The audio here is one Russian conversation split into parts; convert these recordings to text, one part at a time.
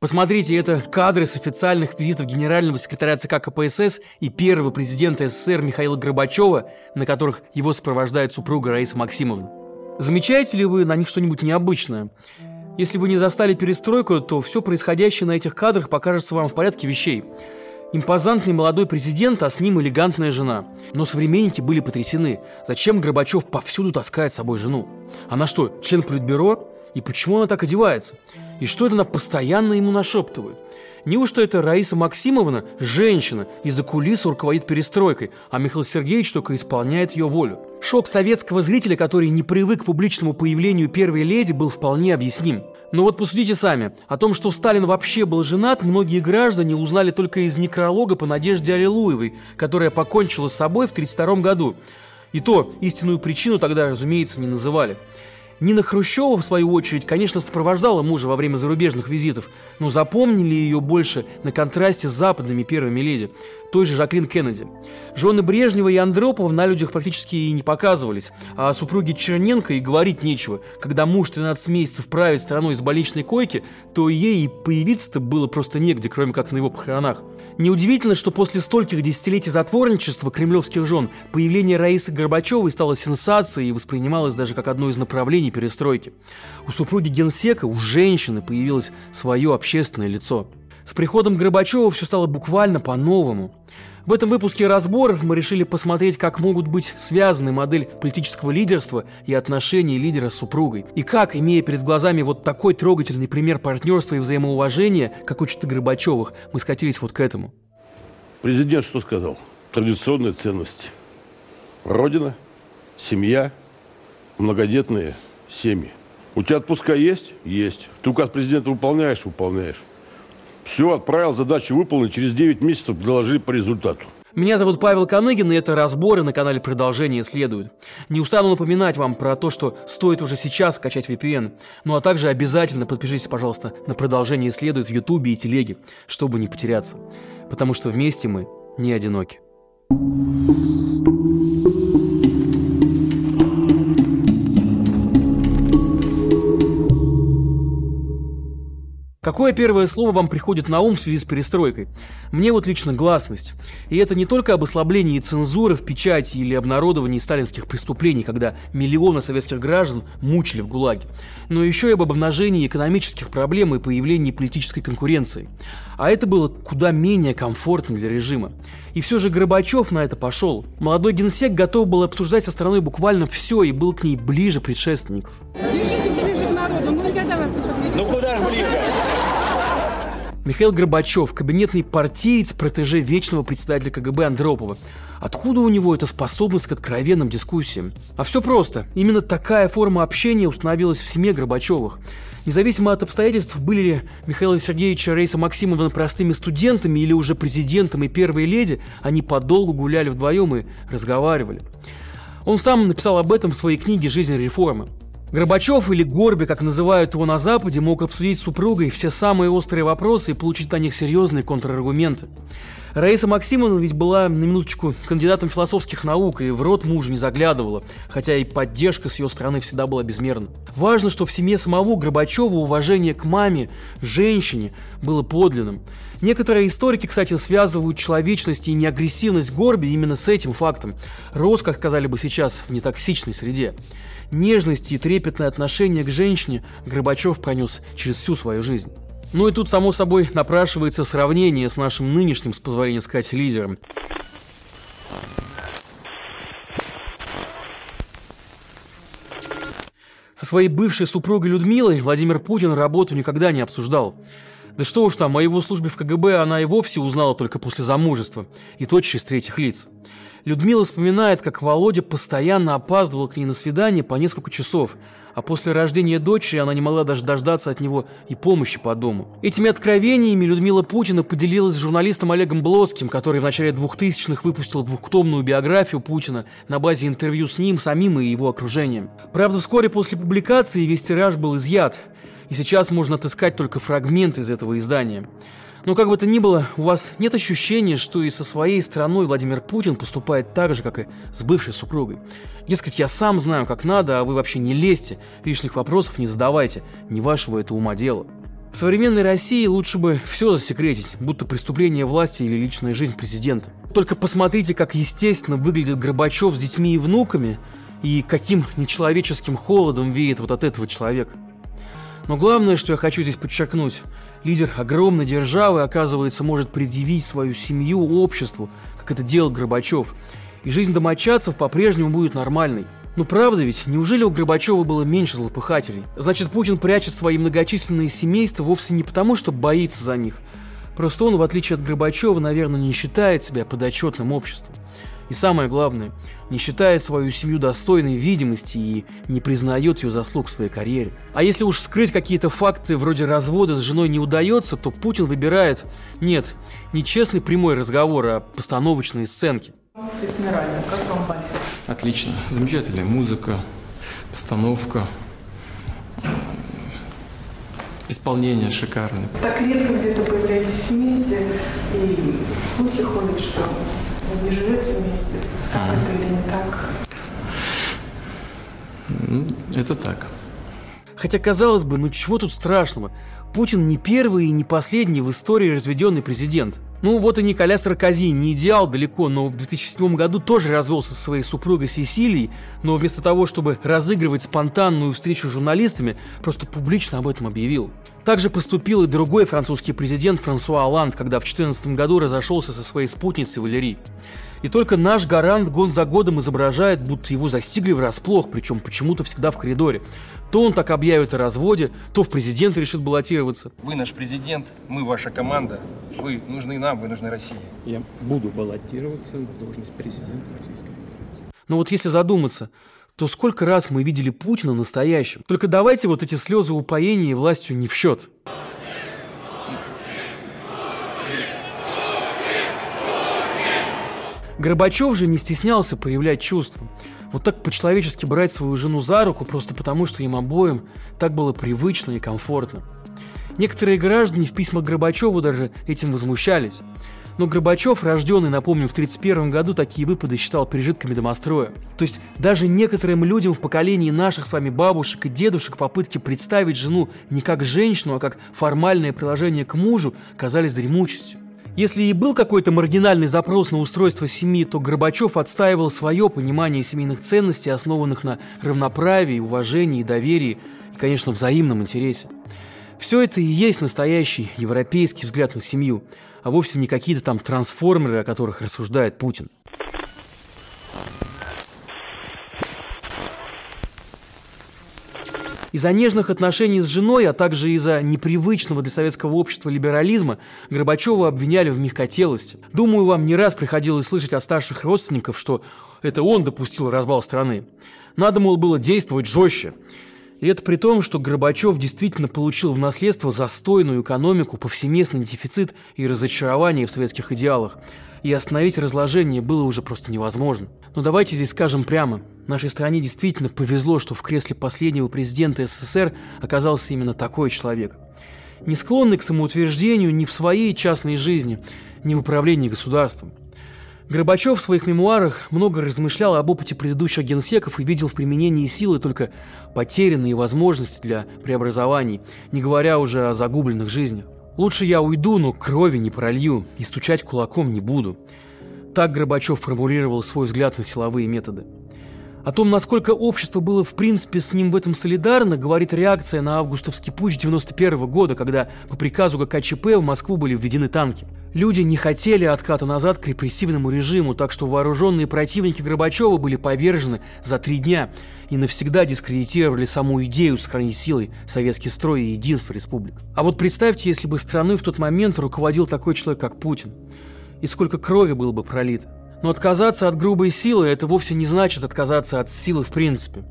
Посмотрите, это кадры с официальных визитов генерального секретаря ЦК КПСС и первого президента СССР Михаила Горбачева, на которых его сопровождает супруга Раиса Максимовна. Замечаете ли вы на них что-нибудь необычное? Если вы не застали перестройку, то все происходящее на этих кадрах покажется вам в порядке вещей. Импозантный молодой президент, а с ним элегантная жена. Но современники были потрясены. Зачем Горбачев повсюду таскает с собой жену? Она что, член политбюро? И почему она так одевается? И что это она постоянно ему нашептывает? Неужто это Раиса Максимовна, женщина, из-за кулис руководит перестройкой, а Михаил Сергеевич только исполняет ее волю? Шок советского зрителя, который не привык к публичному появлению первой леди, был вполне объясним. Но вот посудите сами. О том, что Сталин вообще был женат, многие граждане узнали только из некролога по Надежде Аллилуевой, которая покончила с собой в 1932 году. И то истинную причину тогда, разумеется, не называли. Нина Хрущева, в свою очередь, конечно, сопровождала мужа во время зарубежных визитов, но запомнили ее больше на контрасте с западными первыми леди, той же Жаклин Кеннеди. Жены Брежнева и Андропова на людях практически и не показывались, а о супруге Черненко и говорить нечего. Когда муж 13 месяцев правит страной из больничной койки, то ей и появиться-то было просто негде, кроме как на его похоронах. Неудивительно, что после стольких десятилетий затворничества кремлевских жен появление Раисы Горбачевой стало сенсацией и воспринималось даже как одно из направлений перестройки. У супруги генсека, у женщины появилось свое общественное лицо. С приходом Горбачева все стало буквально по-новому. В этом выпуске разборов мы решили посмотреть, как могут быть связаны модель политического лидерства и отношения лидера с супругой. И как, имея перед глазами вот такой трогательный пример партнерства и взаимоуважения, как учат Горбачевых, мы скатились вот к этому. Президент что сказал? Традиционные ценности. Родина, семья, многодетные семьи. У тебя отпуска есть? Есть. Ты указ президента выполняешь? Выполняешь. Все, отправил, задачу выполнить, через 9 месяцев доложили по результату. Меня зовут Павел Коныгин, и это разборы на канале «Продолжение следует». Не устану напоминать вам про то, что стоит уже сейчас скачать VPN. Ну а также обязательно подпишитесь, пожалуйста, на «Продолжение следует» в Ютубе и Телеге, чтобы не потеряться. Потому что вместе мы не одиноки. Какое первое слово вам приходит на ум в связи с перестройкой? Мне вот лично гласность. И это не только об ослаблении цензуры в печати или обнародовании сталинских преступлений, когда миллионы советских граждан мучили в ГУЛАГе, но еще и об обнажении экономических проблем и появлении политической конкуренции. А это было куда менее комфортно для режима. И все же Горбачев на это пошел. Молодой генсек готов был обсуждать со страной буквально все и был к ней ближе предшественников. Держитесь ближе к народу, мы никогда вас не подведем. Ну куда же ближе? Михаил Горбачев, кабинетный партиец, протеже вечного председателя КГБ Андропова. Откуда у него эта способность к откровенным дискуссиям? А все просто. Именно такая форма общения установилась в семье Горбачевых. Независимо от обстоятельств, были ли Михаил Сергеевич и Рейса Максимовна простыми студентами или уже президентом и первой леди, они подолгу гуляли вдвоем и разговаривали. Он сам написал об этом в своей книге «Жизнь реформы». Горбачев или Горби, как называют его на Западе, мог обсудить с супругой все самые острые вопросы и получить на них серьезные контраргументы. Раиса Максимовна ведь была, на минуточку, кандидатом философских наук и в рот мужа не заглядывала, хотя и поддержка с ее стороны всегда была безмерна. Важно, что в семье самого Горбачева уважение к маме, женщине, было подлинным. Некоторые историки, кстати, связывают человечность и неагрессивность Горби именно с этим фактом. Рос, как сказали бы сейчас, в нетоксичной среде. Нежность и трепетное отношение к женщине Горбачев пронес через всю свою жизнь. Ну и тут, само собой, напрашивается сравнение с нашим нынешним, с позволения сказать, лидером. Со своей бывшей супругой Людмилой Владимир Путин работу никогда не обсуждал. Да что уж там, о его службе в КГБ она и вовсе узнала только после замужества, и то через третьих лиц. Людмила вспоминает, как Володя постоянно опаздывал к ней на свидание по несколько часов, а после рождения дочери она не могла даже дождаться от него и помощи по дому. Этими откровениями Людмила Путина поделилась с журналистом Олегом Блоцким, который в начале 2000-х выпустил двухтомную биографию Путина на базе интервью с ним, самим и его окружением. Правда, вскоре после публикации весь тираж был изъят, и сейчас можно отыскать только фрагменты из этого издания. Но как бы то ни было, у вас нет ощущения, что и со своей страной Владимир Путин поступает так же, как и с бывшей супругой. Дескать, я сам знаю, как надо, а вы вообще не лезьте, лишних вопросов не задавайте, не вашего это ума дело. В современной России лучше бы все засекретить, будто преступление власти или личная жизнь президента. Только посмотрите, как естественно выглядит Горбачев с детьми и внуками, и каким нечеловеческим холодом веет вот от этого человека. Но главное, что я хочу здесь подчеркнуть, лидер огромной державы, оказывается, может предъявить свою семью обществу, как это делал Горбачев, и жизнь домочадцев по-прежнему будет нормальной. Ну правда ведь, неужели у Горбачева было меньше злопыхателей? Значит, Путин прячет свои многочисленные семейства вовсе не потому, что боится за них. Просто он, в отличие от Горбачева, наверное, не считает себя подотчетным обществом. И самое главное, не считает свою семью достойной видимости и не признает ее заслуг в своей карьере. А если уж скрыть какие-то факты вроде развода с женой не удается, то Путин выбирает, нет, не честный прямой разговор, а постановочные сценки. Как вам балет? Отлично. Замечательная музыка, постановка, исполнение шикарное. Так редко где-то появляетесь вместе, и слухи ходят, что вы не живете вместе. Как А. это или не так? Ну, это так. Хотя, казалось бы, ну чего тут страшного? Путин не первый и не последний в истории разведенный президент. Ну вот и Николя Саркози, не идеал далеко, но в 2007 году тоже развелся со своей супругой Сесилией, но вместо того, чтобы разыгрывать спонтанную встречу с журналистами, просто публично об этом объявил. Также поступил и другой французский президент Франсуа Оланд, когда в 2014 году разошелся со своей спутницей Валерий. И только наш гарант год за годом изображает, будто его застигли врасплох, причем почему-то всегда в коридоре. То он так объявит о разводе, то в президенты решит баллотироваться. Вы наш президент, мы ваша команда. Вы нужны нам, вы нужны России. Я буду баллотироваться в должность президента Российской Федерации. Но вот если задуматься, то сколько раз мы видели Путина настоящим? Только давайте вот эти слезы упоения властью не в счет. Горбачев же не стеснялся проявлять чувства. Вот так по-человечески брать свою жену за руку просто потому, что им обоим так было привычно и комфортно. Некоторые граждане в письмах Горбачеву даже этим возмущались. Но Горбачев, рожденный, напомню, в 1931 году, такие выпады считал пережитками домостроя. То есть даже некоторым людям в поколении наших с вами бабушек и дедушек попытки представить жену не как женщину, а как формальное приложение к мужу казались дремучестью. Если и был какой-то маргинальный запрос на устройство семьи, то Горбачев отстаивал свое понимание семейных ценностей, основанных на равноправии, уважении доверии, и, конечно, взаимном интересе. Все это и есть настоящий европейский взгляд на семью, а вовсе не какие-то там трансформеры, о которых рассуждает Путин. Из-за нежных отношений с женой, а также из-за непривычного для советского общества либерализма Горбачева обвиняли в мягкотелости. Думаю, вам не раз приходилось слышать от старших родственников, что это он допустил развал страны. Надо, мол, было действовать жестче. И это при том, что Горбачев действительно получил в наследство застойную экономику, повсеместный дефицит и разочарование в советских идеалах. И остановить разложение было уже просто невозможно. Но давайте здесь скажем прямо. Нашей стране действительно повезло, что в кресле последнего президента СССР оказался именно такой человек. Не склонный к самоутверждению ни в своей частной жизни, ни в управлении государством. Горбачев в своих мемуарах много размышлял об опыте предыдущих генсеков и видел в применении силы только потерянные возможности для преобразований, не говоря уже о загубленных жизнях. «Лучше я уйду, но крови не пролью и стучать кулаком не буду». Так Горбачев формулировал свой взгляд на силовые методы. О том, насколько общество было в принципе с ним в этом солидарно, говорит реакция на августовский путч 91 года, когда по приказу ГКЧП в Москву были введены танки. Люди не хотели отката назад к репрессивному режиму, так что вооруженные противники Горбачева были повержены за три дня и навсегда дискредитировали саму идею сохранить силой советский строй и единство республик. А вот представьте, если бы страной в тот момент руководил такой человек, как Путин, и сколько крови было бы пролито. Но отказаться от грубой силы – это вовсе не значит отказаться от силы в принципе.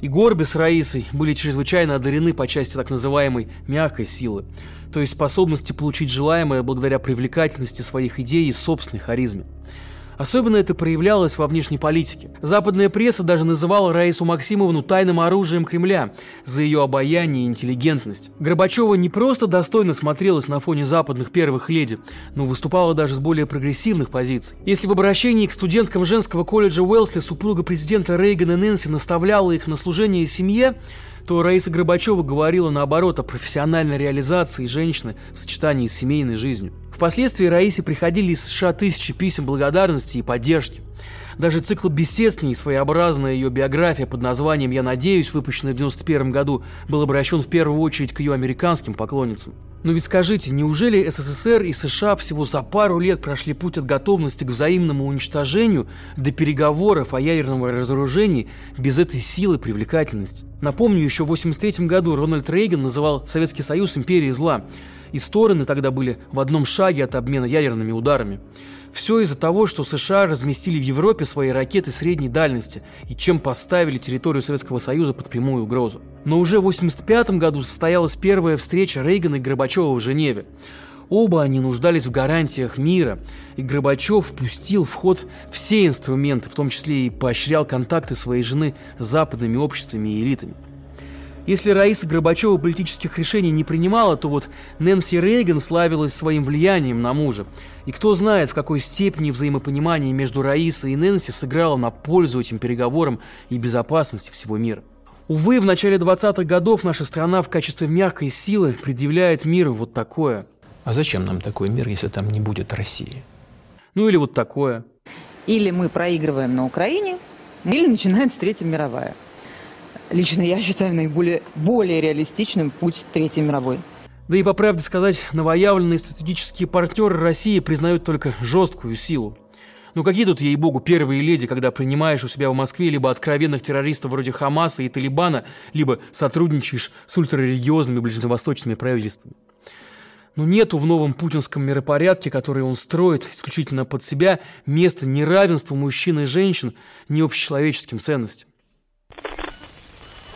И Горби с Раисой были чрезвычайно одарены по части так называемой «мягкой силы», то есть способности получить желаемое благодаря привлекательности своих идей и собственной харизме. Особенно это проявлялось во внешней политике. Западная пресса даже называла Раису Максимовну тайным оружием Кремля за ее обаяние и интеллигентность. Горбачева не просто достойно смотрелась на фоне западных первых леди, но выступала даже с более прогрессивных позиций. Если в обращении к студенткам женского колледжа Уэлсли супруга президента Рейгана Нэнси наставляла их на служение семье, то Раиса Горбачева говорила наоборот о профессиональной реализации женщины в сочетании с семейной жизнью. Впоследствии Раисе приходили из США тысячи писем благодарности и поддержки. Даже цикл бесед с ней, своеобразная ее биография под названием «Я надеюсь», выпущенная в 91 году, был обращен в первую очередь к ее американским поклонницам. Но ведь скажите, неужели СССР и США всего за пару лет прошли путь от готовности к взаимному уничтожению до переговоров о ядерном разоружении без этой силы привлекательности? Напомню, еще в 1983 году Рональд Рейган называл Советский Союз империей зла, и стороны тогда были в одном шаге от обмена ядерными ударами. Все из-за того, что США разместили в Европе свои ракеты средней дальности и чем поставили территорию Советского Союза под прямую угрозу. Но уже в 1985 году состоялась первая встреча Рейгана и Горбачева в Женеве. Оба они нуждались в гарантиях мира, и Горбачев впустил в ход все инструменты, в том числе и поощрял контакты своей жены с западными обществами и элитами. Если Раиса Горбачева политических решений не принимала, то вот Нэнси Рейган славилась своим влиянием на мужа. И кто знает, в какой степени взаимопонимание между Раисой и Нэнси сыграло на пользу этим переговорам и безопасности всего мира. Увы, в начале 20-х годов наша страна в качестве мягкой силы предъявляет миру вот такое. А зачем нам такой мир, если там не будет России? Ну или вот такое. Или мы проигрываем на Украине, или начинается Третья мировая. Лично я считаю наиболее более реалистичным путь Третьей мировой. Да и по правде сказать, новоявленные стратегические партнеры России признают только жесткую силу. Ну какие тут, ей-богу, первые леди, когда принимаешь у себя в Москве либо откровенных террористов вроде Хамаса и Талибана, либо сотрудничаешь с ультрарелигиозными ближневосточными правительствами. Но нету в новом путинском миропорядке, который он строит исключительно под себя, места неравенства мужчин и женщин, ни общечеловеческим ценностям.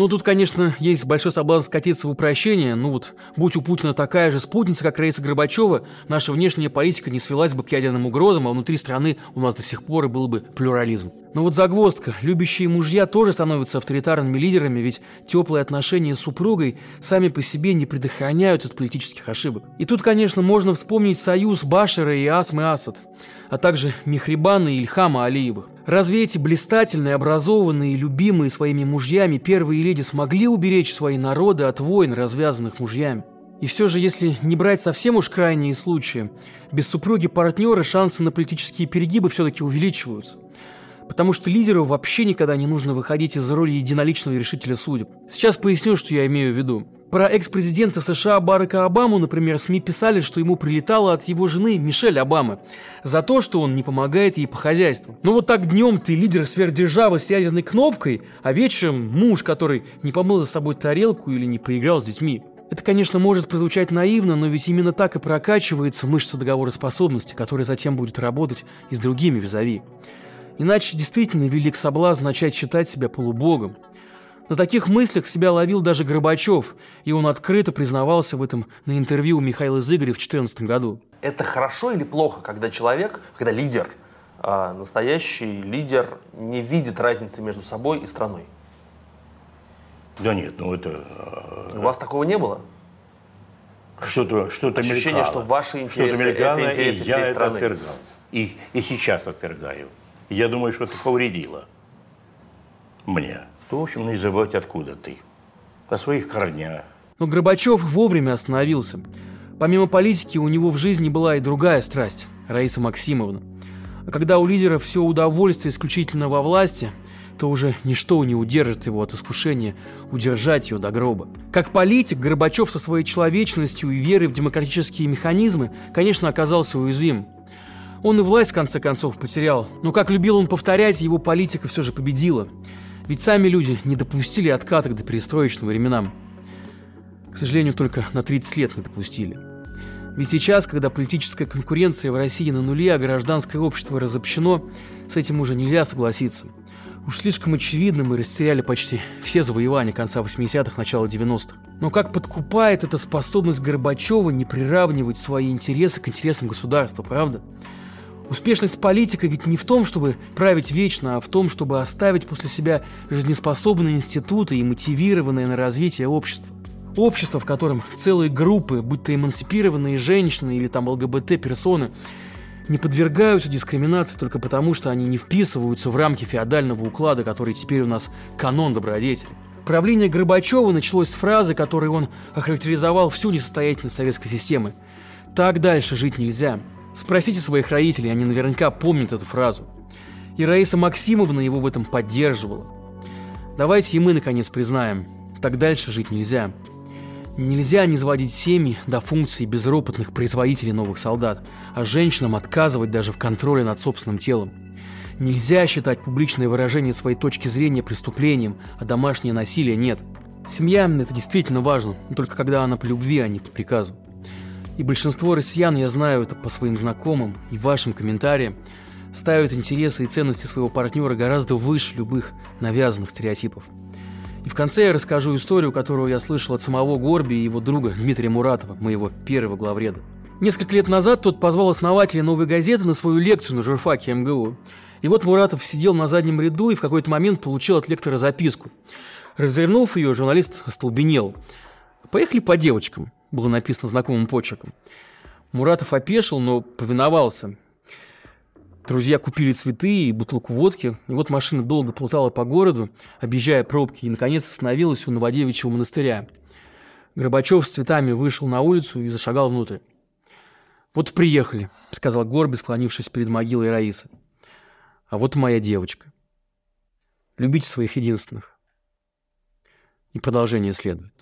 Ну, тут, конечно, есть большой соблазн скатиться в упрощение. Ну вот, будь у Путина такая же спутница, как Раиса Горбачева, наша внешняя политика не свелась бы к ядерным угрозам, а внутри страны у нас до сих пор и был бы плюрализм. Но вот загвоздка. Любящие мужья тоже становятся авторитарными лидерами, ведь теплые отношения с супругой сами по себе не предохраняют от политических ошибок. И тут, конечно, можно вспомнить союз Башера и Асмы Асад, а также Михрибана и Ильхама Алиевых. Разве эти блистательные, образованные, любимые своими мужьями первые леди смогли уберечь свои народы от войн, развязанных мужьями? И все же, если не брать совсем уж крайние случаи, без супруги партнера шансы на политические перегибы все-таки увеличиваются – Потому что лидеру вообще никогда не нужно выходить из роли единоличного решителя судеб. Сейчас поясню, что я имею в виду. Про экс-президента США Барака Обаму, например, СМИ писали, что ему прилетало от его жены Мишель Обамы за то, что он не помогает ей по хозяйству. Ну вот так днем ты лидер сверхдержавы с ядерной кнопкой, а вечером муж, который не помыл за собой тарелку или не поиграл с детьми. Это, конечно, может прозвучать наивно, но ведь именно так и прокачивается мышца договороспособности, которая затем будет работать и с другими визави. Иначе действительно велик соблазн начать считать себя полубогом. На таких мыслях себя ловил даже Горбачев, и он открыто признавался в этом на интервью у Михаила Зыгоря в 2014 году. Это хорошо или плохо, когда человек, когда лидер, а, настоящий лидер не видит разницы между собой и страной? Да нет, ну это... У вас такого не было? Что-то что Ощущение, мелькало. что ваши интересы что это интересы и всей я страны. это отвергал. И, и сейчас отвергаю. Я думаю, что это повредило мне. То, в общем, не забывать, откуда ты. О своих корнях. Но Горбачев вовремя остановился. Помимо политики, у него в жизни была и другая страсть – Раиса Максимовна. А когда у лидера все удовольствие исключительно во власти, то уже ничто не удержит его от искушения удержать ее до гроба. Как политик, Горбачев со своей человечностью и верой в демократические механизмы, конечно, оказался уязвим. Он и власть, в конце концов, потерял. Но, как любил он повторять, его политика все же победила. Ведь сами люди не допустили откаток до перестроечным временам. К сожалению, только на 30 лет не допустили. Ведь сейчас, когда политическая конкуренция в России на нуле, а гражданское общество разобщено, с этим уже нельзя согласиться. Уж слишком очевидно мы растеряли почти все завоевания конца 80-х, начала 90-х. Но как подкупает эта способность Горбачева не приравнивать свои интересы к интересам государства, правда? Успешность политика ведь не в том, чтобы править вечно, а в том, чтобы оставить после себя жизнеспособные институты и мотивированное на развитие общества. Общество, в котором целые группы, будь то эмансипированные женщины или там ЛГБТ-персоны, не подвергаются дискриминации только потому, что они не вписываются в рамки феодального уклада, который теперь у нас канон добродетели. Правление Горбачева началось с фразы, которой он охарактеризовал всю несостоятельность советской системы. «Так дальше жить нельзя». Спросите своих родителей, они наверняка помнят эту фразу. И Раиса Максимовна его в этом поддерживала. Давайте и мы, наконец, признаем, так дальше жить нельзя. Нельзя не заводить семьи до функций безропотных производителей новых солдат, а женщинам отказывать даже в контроле над собственным телом. Нельзя считать публичное выражение своей точки зрения преступлением, а домашнее насилие нет. Семья – это действительно важно, но только когда она по любви, а не по приказу. И большинство россиян, я знаю это по своим знакомым и вашим комментариям, ставят интересы и ценности своего партнера гораздо выше любых навязанных стереотипов. И в конце я расскажу историю, которую я слышал от самого Горби и его друга Дмитрия Муратова, моего первого главреда. Несколько лет назад тот позвал основателя «Новой газеты» на свою лекцию на журфаке МГУ. И вот Муратов сидел на заднем ряду и в какой-то момент получил от лектора записку. Развернув ее, журналист остолбенел. «Поехали по девочкам», было написано знакомым почерком. Муратов опешил, но повиновался. Друзья купили цветы и бутылку водки, и вот машина долго плутала по городу, объезжая пробки, и, наконец, остановилась у Новодевичьего монастыря. Горбачев с цветами вышел на улицу и зашагал внутрь. «Вот приехали», — сказал Горби, склонившись перед могилой Раисы. «А вот моя девочка. Любите своих единственных». И продолжение следует.